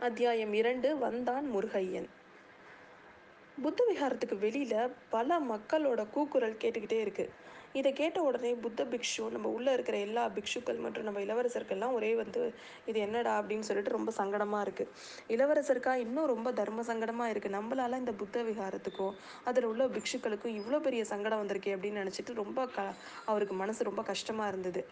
அத்தியாயம் இரண்டு வந்தான் முருகையன். புத்த விகாரத்துக்கு வெளியில பல மக்களோட கூக்குரல் கேட்டுக்கிட்டே இருக்கு. இதை கேட்ட உடனே புத்த பிக்ஷு நம்ம உள்ள இருக்கிற எல்லா பிக்ஷுக்கள் மற்றும் நம்ம இளவரசர்கள்லாம் ஒரே வந்து இது என்னடா? அப்படின்னு சொல்லிட்டு ரொம்ப சங்கடமா இருக்கு. இளவரசருக்கா இன்னும் ரொம்ப தர்ம சங்கடமா இருக்கு. நம்மளால இந்த புத்த விஹாரத்துக்கும் அதில் உள்ள பிக்ஷுக்களுக்கும் இவ்வளோ பெரிய சங்கடம் வந்திருக்கே அப்படின்னு நினச்சிட்டு ரொம்ப க அவருக்கு மனசு ரொம்ப கஷ்டமா இருந்தது.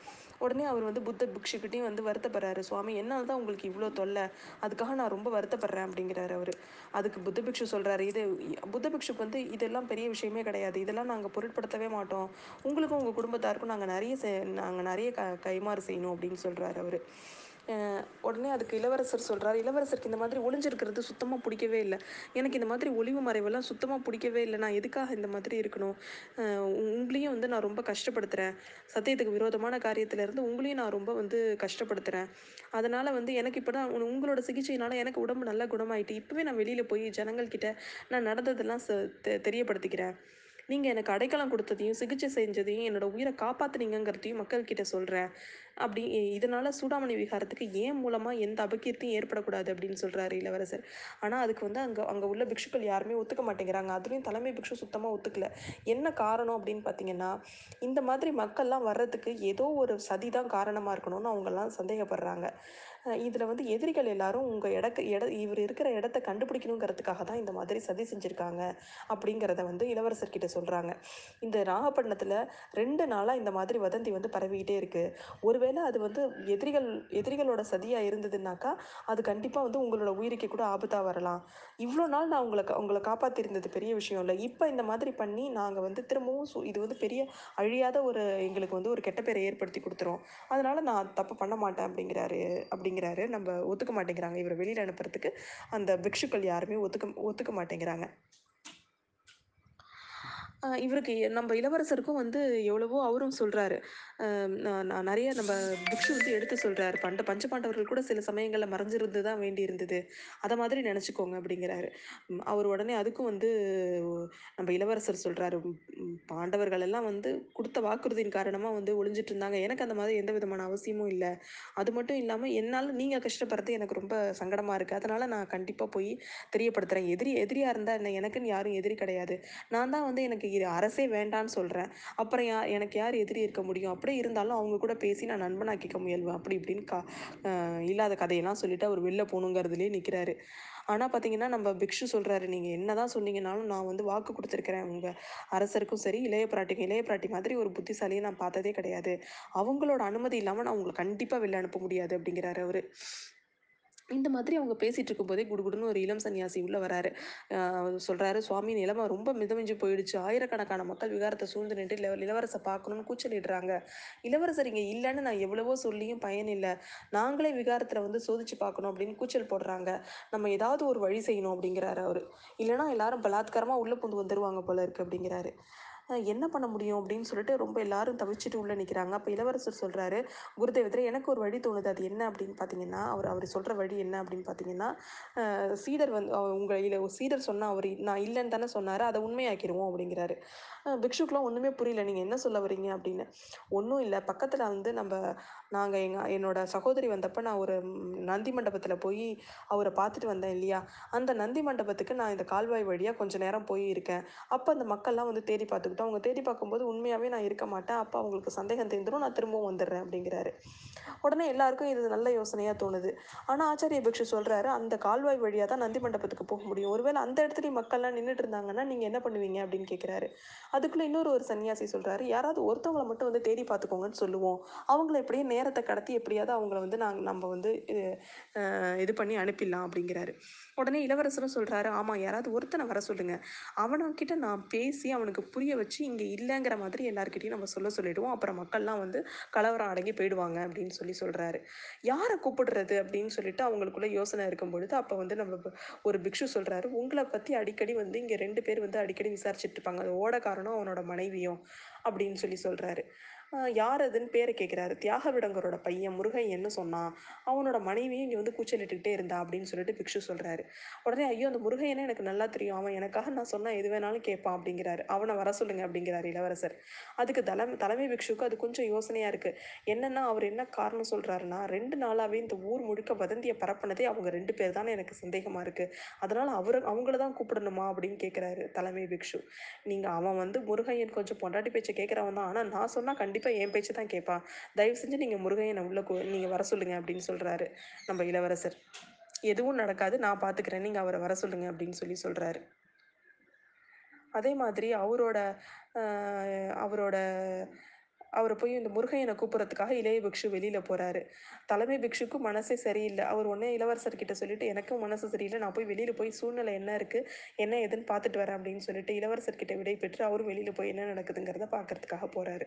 உடனே அவர் வந்து புத்த பிக்ஷுக்கிட்டையும் வந்து வருத்தப்படுறாரு. சுவாமி என்னால் தான் உங்களுக்கு இவ்வளோ தொல்லை. அதுக்காக நான் ரொம்ப வருத்தப்படுறேன் அப்படிங்கிறாரு அவர். அதுக்கு புத்த பிக்ஷு சொல்கிறாரு இது புத்த பிக்ஷுக்கு வந்து இதெல்லாம் பெரிய விஷயமே கிடையாது. இதெல்லாம் நாங்கள் பொருட்படுத்தவே மாட்டோம். உங்களுக்கும் உங்கள் குடும்பத்தாருக்கும் நாங்கள் நிறைய செ நாங்கள் நிறைய க கைமாறு செய்யணும் அப்படின்னு சொல்கிறாரு அவர். உடனே அதுக்கு இளவரசர் சொல்கிறார் இளவரசருக்கு இந்த மாதிரி ஒளிஞ்சிருக்கிறது சுத்தமாக பிடிக்கவே இல்லை. எனக்கு இந்த மாதிரி ஒளிவு மறைவெல்லாம் சுத்தமாக பிடிக்கவே இல்லை. நான் எதுக்காக இந்த மாதிரி இருக்கணும்? உங்களையும் வந்து நான் ரொம்ப கஷ்டப்படுத்துகிறேன் சத்தியத்துக்கு விரோதமான காரியத்திலேருந்து உங்களையும் நான் ரொம்ப வந்து கஷ்டப்படுத்துகிறேன் அதனால் வந்து எனக்கு இப்போ தான் உங்களோட சிகிச்சையினால் எனக்கு உடம்பு நல்லா குணமாயிட்டு இப்போவே நான் வெளியில் போய் ஜனங்கள்கிட்ட நான் நடந்ததெல்லாம் ச தெ தெரியப்படுத்திக்கிறேன். நீங்கள் எனக்கு அடைக்கலம் கொடுத்ததையும் சிகிச்சை செஞ்சதையும் என்னோடய உயிரை காப்பாற்றுனீங்கிறதையும் மக்கள்கிட்ட சொல்கிறேன் அப்படி இதனால் சூடாமணி விகாரத்துக்கு ஏன் மூலமாக எந்த அபகீர்த்தியும் ஏற்படக்கூடாது அப்படின்னு சொல்கிறாரு இளவரசர். ஆனால் அதுக்கு வந்து அங்கே அங்கே உள்ள பிக்ஷுக்கள் யாருமே ஒத்துக்க மாட்டேங்கிறாங்க. அதுலேயும் தலைமை பிக்ஷு சுத்தமாக ஒத்துக்கல. என்ன காரணம் அப்படின்னு பார்த்தீங்கன்னா இந்த மாதிரி மக்கள்லாம் வர்றதுக்கு ஏதோ ஒரு சதி தான் காரணமாக இருக்கணும்னு அவங்கெல்லாம் சந்தேகப்படுறாங்க. இதில் வந்து எதிரிகள் எல்லாரும் உங்கள் இடக்கு இட இவர் இருக்கிற இடத்த கண்டுபிடிக்கணுங்கிறதுக்காக தான் இந்த மாதிரி சதி செஞ்சுருக்காங்க அப்படிங்கிறத வந்து இளவரசர்கிட்ட சொல்கிறாங்க இந்த நாகப்பட்டினத்தில் ரெண்டு நாளாக இந்த மாதிரி வதந்தி வந்து பரவிக்கிட்டே இருக்குது ஒருவேளை அது வந்து எதிரிகள் எதிரிகளோட சதியாக இருந்ததுனாக்கா அது கண்டிப்பாக வந்து உங்களோட உயிருக்கு கூட ஆபத்தாக வரலாம். இவ்வளோ நாள் நான் உங்களை உங்களை காப்பாற்றிருந்தது பெரிய விஷயம் இல்லை. இப்போ இந்த மாதிரி பண்ணி நாங்கள் வந்து திரும்பவும் இது வந்து பெரிய அழியாத ஒரு எங்களுக்கு வந்து ஒரு கெட்ட பேரை ஏற்படுத்தி கொடுத்துரும். அதனால் நான் தப்பு பண்ண மாட்டேன் அப்படிங்கிறாரு அப்படிங்கிறாரு. நம்ம ஒத்துக்க மாட்டேங்கிறாங்க. இவரை வெளியில் அனுப்புறதுக்கு அந்த பிக்ஷுக்கள் யாருமே ஒத்துக்க ஒத்துக்க மாட்டேங்கிறாங்க. இவருக்கு நம்ம இளவரசருக்கும் வந்து எவ்வளவோ அவரும் சொல்கிறாரு நான் நிறைய நம்ம பிக்ஷு வந்து எடுத்து சொல்கிறாரு பண்ட பஞ்சபாண்டவர்கள் கூட சில சமயங்களில் மறைஞ்சிருந்து தான் வேண்டி இருந்தது. அதை மாதிரி நினச்சிக்கோங்க அப்படிங்கிறாரு. அவர் உடனே அதுக்கும் வந்து நம்ம இளவரசர் சொல்கிறாரு பாண்டவர்கள் எல்லாம் வந்து கொடுத்த வாக்குறுதியின் காரணமாக வந்து ஒளிஞ்சிட்டு இருந்தாங்க. எனக்கு அந்த மாதிரி எந்த விதமான அவசியமும் இல்லை. அது மட்டும் இல்லாமல் என்னால் நீங்கள் கஷ்டப்படுறது எனக்கு ரொம்ப சங்கடமாக இருக்குது அதனால் நான் கண்டிப்பாக போய் தெரியப்படுத்துகிறேன் எதிரி எதிரியாக இருந்தால் என்ன? எனக்குன்னு யாரும் எதிரி கிடையாது. நான் தான் வந்து எனக்கு இது அரசே வேண்டான்னு சொல்கிறேன் அப்புறம் யா எனக்கு யார் எதிரி இருக்க முடியும்? அப்படியே இருந்தாலும் அவங்க கூட பேசி நான் நண்பனாக்கிக்க முயல்வேன். அப்படி இப்படின்னு கா இல்லாத கதையெல்லாம் சொல்லிட்டு அவர் வெளில போகணுங்கிறதுலே நிற்கிறாரு ஆனால் பார்த்தீங்கன்னா நம்ம பிக்ஷு சொல்கிறாரு நீங்கள் என்ன தான் சொன்னீங்கனாலும் நான் வந்து வாக்கு கொடுத்துருக்கிறேன். உங்கள் அரசருக்கும் சரி இளைய பிராட்டிக்கும் இளைய பிராட்டி மாதிரி ஒரு புத்திசாலியை நான் பார்த்ததே கிடையாது. அவங்களோட அனுமதி இல்லாமல் நான் உங்களை கண்டிப்பாக வெளில அனுப்ப முடியாது. அப்படிங்கிறாரு அவர். இந்த மாதிரி அவங்க பேசிகிட்டு இருக்கும்போதே குடுகுடுன்னு ஒரு இளம் சன்னியாசி உள்ளே வராரு. சொல்கிறாரு சுவாமி நிலைமை ரொம்ப மிதமிஞ்சு போயிடுச்சு. ஆயிரக்கணக்கான மக்கள் விகாரத்தை சூழ்ந்து நின்று இளவரசை பார்க்கணும்னு கூச்சலிடுறாங்க இளவரசர் இங்கே இல்லைன்னு நான் எவ்வளவோ சொல்லியும் பயன் இல்லை. நாங்களே விகாரத்தில் வந்து சோதிச்சு பார்க்கணும் அப்படின்னு கூச்சல் போடுறாங்க. நம்ம ஏதாவது ஒரு வழி செய்யணும் அப்படிங்கிறாரு அவர். இல்லைனா எல்லாரும் பலாத்காரமாக உள்ளே புந்து வந்துருவாங்க போல இருக்கு அப்படிங்கிறாரு. என்ன பண்ண முடியும் அப்படின்னு சொல்லிட்டு ரொம்ப எல்லாரும் தவிச்சிட்டு உள்ளே நிற்கிறாங்க அப்போ இளவரசர் சொல்கிறாரு குருதேவத்தில் எனக்கு ஒரு வழி தோணுது. அது என்ன? அப்படின்னு பார்த்தீங்கன்னா அவர் அவர் சொல்கிற வழி என்ன அப்படின்னு பார்த்தீங்கன்னா சீடர் வந்து உங்கள் இல்லை சீடர் சொன்னால் அவர் நான் இல்லைன்னு தானே சொன்னார். அதை உண்மையாக்கிடுவோம் அப்படிங்கிறாரு. பிக்ஷுக்கெலாம் ஒன்றுமே புரியல. நீங்கள் என்ன சொல்ல வரீங்க அப்படின்னு. ஒன்றும் இல்லை. பக்கத்தில் வந்து நம்ம நாங்கள் எங்கள் என்னோட சகோதரி வந்தப்போ நான் ஒரு நந்தி மண்டபத்தில் போய் அவரை பார்த்துட்டு வந்தேன் இல்லையா? அந்த நந்தி மண்டபத்துக்கு நான் இந்த கால்வாய் வழியாக கொஞ்சம் நேரம் போய் இருக்கேன் அப்போ அந்த மக்கள்லாம் வந்து தேடி பார்த்துக்கிட்டோம் அவங்க தேடி பார்க்கும்போது உண்மையாகவே நான் இருக்க மாட்டேன். அப்போ அவங்களுக்கு சந்தேகம் தெரிந்துடும் நான் திரும்பவும் வந்துடுறேன் அப்படிங்கிறாரு. உடனே எல்லாருக்கும் இது நல்ல யோசனையாக தோணுது. ஆனால் ஆச்சாரிய பிக்ஷு சொல்கிறாரு அந்த கால்வாய் வழியாக தான் நந்தி மண்டபத்துக்கு போக முடியும். ஒருவேளை அந்த இடத்துலையும் மக்கள்லாம் நின்றுட்டு இருந்தாங்கன்னா நீங்கள் என்ன பண்ணுவீங்க அப்படின்னு கேட்குறாரு அதுக்குள்ளே இன்னொரு ஒரு சன்னியாசி சொல்கிறாரு யாராவது ஒருத்தவங்களை மட்டும் வந்து தேடி பார்த்துக்கோங்கன்னு சொல்லுவோம். அவங்கள எப்படியே நேரத்தை கடத்தி எப்படியாவது அவங்கள வந்து நாங்கள் நம்ம வந்து இது பண்ணி அனுப்பிடலாம் அப்படிங்கிறாரு. உடனே இளவரசரும் சொல்கிறாரு ஆமாம் யாராவது ஒருத்தனை வர சொல்லுங்கள் அவனுக்கிட்ட நான் பேசி அவனுக்கு புரிய வச்சு இங்கே இல்லைங்கிற மாதிரி எல்லாருக்கிட்டையும் நம்ம சொல்ல சொல்லிடுவோம். அப்புறம் மக்கள்லாம் வந்து கலவரம் அடங்கி போயிடுவாங்க அப்படின்னு சொல்லி சொல்கிறாரு யாரை கூப்பிடுறது? அப்படின்னு சொல்லிட்டு அவங்களுக்குள்ள யோசனை இருக்கும் பொழுது அப்போ வந்து நம்ம ஒரு பிக்ஷு சொல்கிறாரு உங்களை பற்றி அடிக்கடி வந்து இங்கே ரெண்டு பேர் வந்து அடிக்கடி விசாரிச்சுட்டு இருப்பாங்க. அது ஓட காரணம் அவனோட மனைவியும் அப்படின்னு சொல்லி சொல்கிறாரு யார் அதுன்னு பேரை கேட்குறாரு. தியாகவிடங்கரோட பையன் முருகையன்னு சொன்னான். அவனோட மனைவியும் இங்கே வந்து கூச்சலிட்டுக்கிட்டே இருந்தா அப்படின்னு சொல்லிட்டு பிக்ஷு சொல்கிறாரு உடனே ஐயோ! அந்த முருகையனே எனக்கு நல்லா தெரியும். அவன் எனக்காக நான் சொன்னால் எது வேணாலும் கேட்பான் அப்படிங்கிறாரு. அவனை வர சொல்லுங்க அப்படிங்கிறாரு இளவரசர். அதுக்கு தலைமை தலைமை பிக்ஷுக்கு அது கொஞ்சம் யோசனையாக இருக்குது என்னென்னா அவர் என்ன காரணம் சொல்கிறாருன்னா ரெண்டு நாளாகவே இந்த ஊர் முழுக்க வதந்தியை பரப்புனதே அவங்க ரெண்டு பேர் தானே எனக்கு சந்தேகமாக இருக்குது அதனால் அவர் அவங்கள தான் கூப்பிடணுமா அப்படின்னு கேட்குறாரு தலைமை பிக்ஷு. நீங்கள் அவன் வந்து முருகையன் கொஞ்சம் பொண்டாட்டி பேச்சை கேட்குறவன் தான். ஆனால் நான் சொன்னால் கண்டிப்பாக கண்டிப்பாக என் பேச்சு தான் கேட்பான். தயவு செஞ்சு நீங்கள் முருகையனை உள்ள கோ நீங்கள் வர சொல்லுங்க அப்படின்னு சொல்கிறாரு நம்ம இளவரசர். எதுவும் நடக்காது. நான் பார்த்துக்கிறேன். நீங்கள் அவரை வர சொல்லுங்க அப்படின்னு சொல்லி சொல்கிறாரு அதே மாதிரி அவரோட அவரோட அவரை போய் இந்த முருகையனை கூப்பிட்றதுக்காக இளைய பிக்ஷு வெளியில் போகிறாரு தலைமை பிக்ஷுக்கும் மனசே சரியில்லை அவர் ஒன்றே இளவரசர்கிட்ட சொல்லிட்டு, "எனக்கும் மனசு சரியில்லை நான் போய் வெளியில் போய் சூழ்நிலை என்ன இருக்குது என்ன ஏதுன்னு பார்த்துட்டு வரேன்" அப்படின்னு சொல்லிட்டு இளவரசர்கிட்ட விடை பெற்று அவரும் வெளியில் போய் என்ன நடக்குதுங்கிறத பார்க்கறதுக்காக போகிறாரு